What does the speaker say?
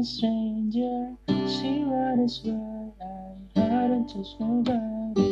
a stranger. She wonders why I hadn't touched nobody.